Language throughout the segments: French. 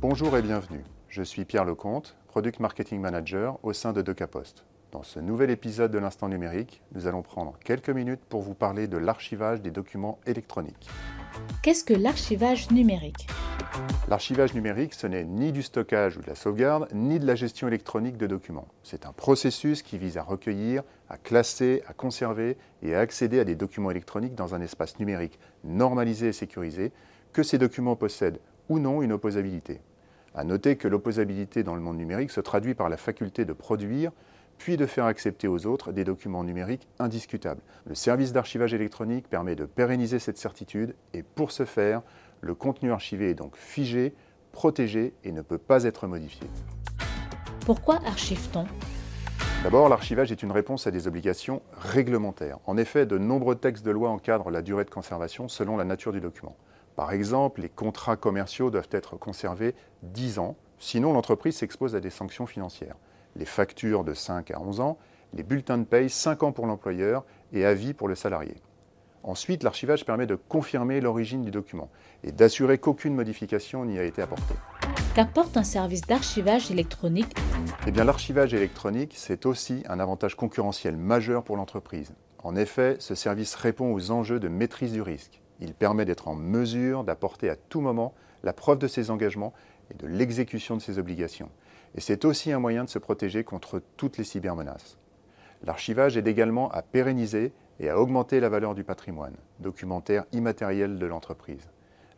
Bonjour et bienvenue. Je suis Pierre Lecomte, Product Marketing Manager au sein de DocaPost. Dans ce nouvel épisode de l'Instant numérique, nous allons prendre quelques minutes pour vous parler de l'archivage des documents électroniques. Qu'est-ce que l'archivage numérique? L'archivage numérique, ce n'est ni du stockage ou de la sauvegarde, ni de la gestion électronique de documents. C'est un processus qui vise à recueillir, à classer, à conserver et à accéder à des documents électroniques dans un espace numérique normalisé et sécurisé, que ces documents possèdent ou non une opposabilité. À noter que l'opposabilité dans le monde numérique se traduit par la faculté de produire, puis de faire accepter aux autres des documents numériques indiscutables. Le service d'archivage électronique permet de pérenniser cette certitude et pour ce faire, le contenu archivé est donc figé, protégé et ne peut pas être modifié. Pourquoi archive-t-on? D'abord, l'archivage est une réponse à des obligations réglementaires. En effet, de nombreux textes de loi encadrent la durée de conservation selon la nature du document. Par exemple, les contrats commerciaux doivent être conservés 10 ans, sinon l'entreprise s'expose à des sanctions financières. Les factures de 5 à 11 ans, les bulletins de paye 5 ans pour l'employeur et à vie pour le salarié. Ensuite, l'archivage permet de confirmer l'origine du document et d'assurer qu'aucune modification n'y a été apportée. Qu'apporte un service d'archivage électronique? Eh bien, l'archivage électronique, c'est aussi un avantage concurrentiel majeur pour l'entreprise. En effet, ce service répond aux enjeux de maîtrise du risque. Il permet d'être en mesure d'apporter à tout moment la preuve de ses engagements et de l'exécution de ses obligations. Et c'est aussi un moyen de se protéger contre toutes les cybermenaces. L'archivage aide également à pérenniser et à augmenter la valeur du patrimoine, documentaire immatériel de l'entreprise.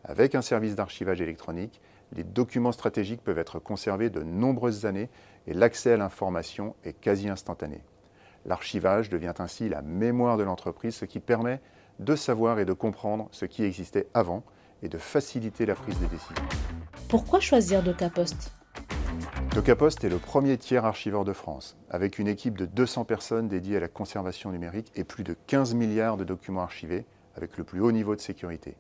Avec un service d'archivage électronique, les documents stratégiques peuvent être conservés de nombreuses années et l'accès à l'information est quasi instantané. L'archivage devient ainsi la mémoire de l'entreprise, ce qui permet de savoir et de comprendre ce qui existait avant et de faciliter la prise de décision. Pourquoi choisir DocaPost DocaPost est le premier tiers archiveur de France, avec une équipe de 200 personnes dédiées à la conservation numérique et plus de 15 milliards de documents archivés, avec le plus haut niveau de sécurité.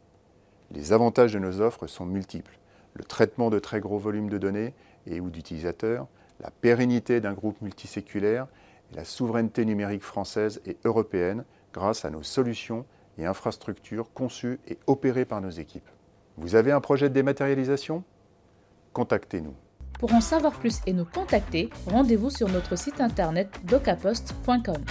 Les avantages de nos offres sont multiples. Le traitement de très gros volumes de données et ou d'utilisateurs, la pérennité d'un groupe multiséculaire et la souveraineté numérique française et européenne grâce à nos solutions et infrastructures conçues et opérées par nos équipes. Vous avez un projet de dématérialisation? Contactez-nous. Pour en savoir plus et nous contacter, rendez-vous sur notre site internet docapost.com.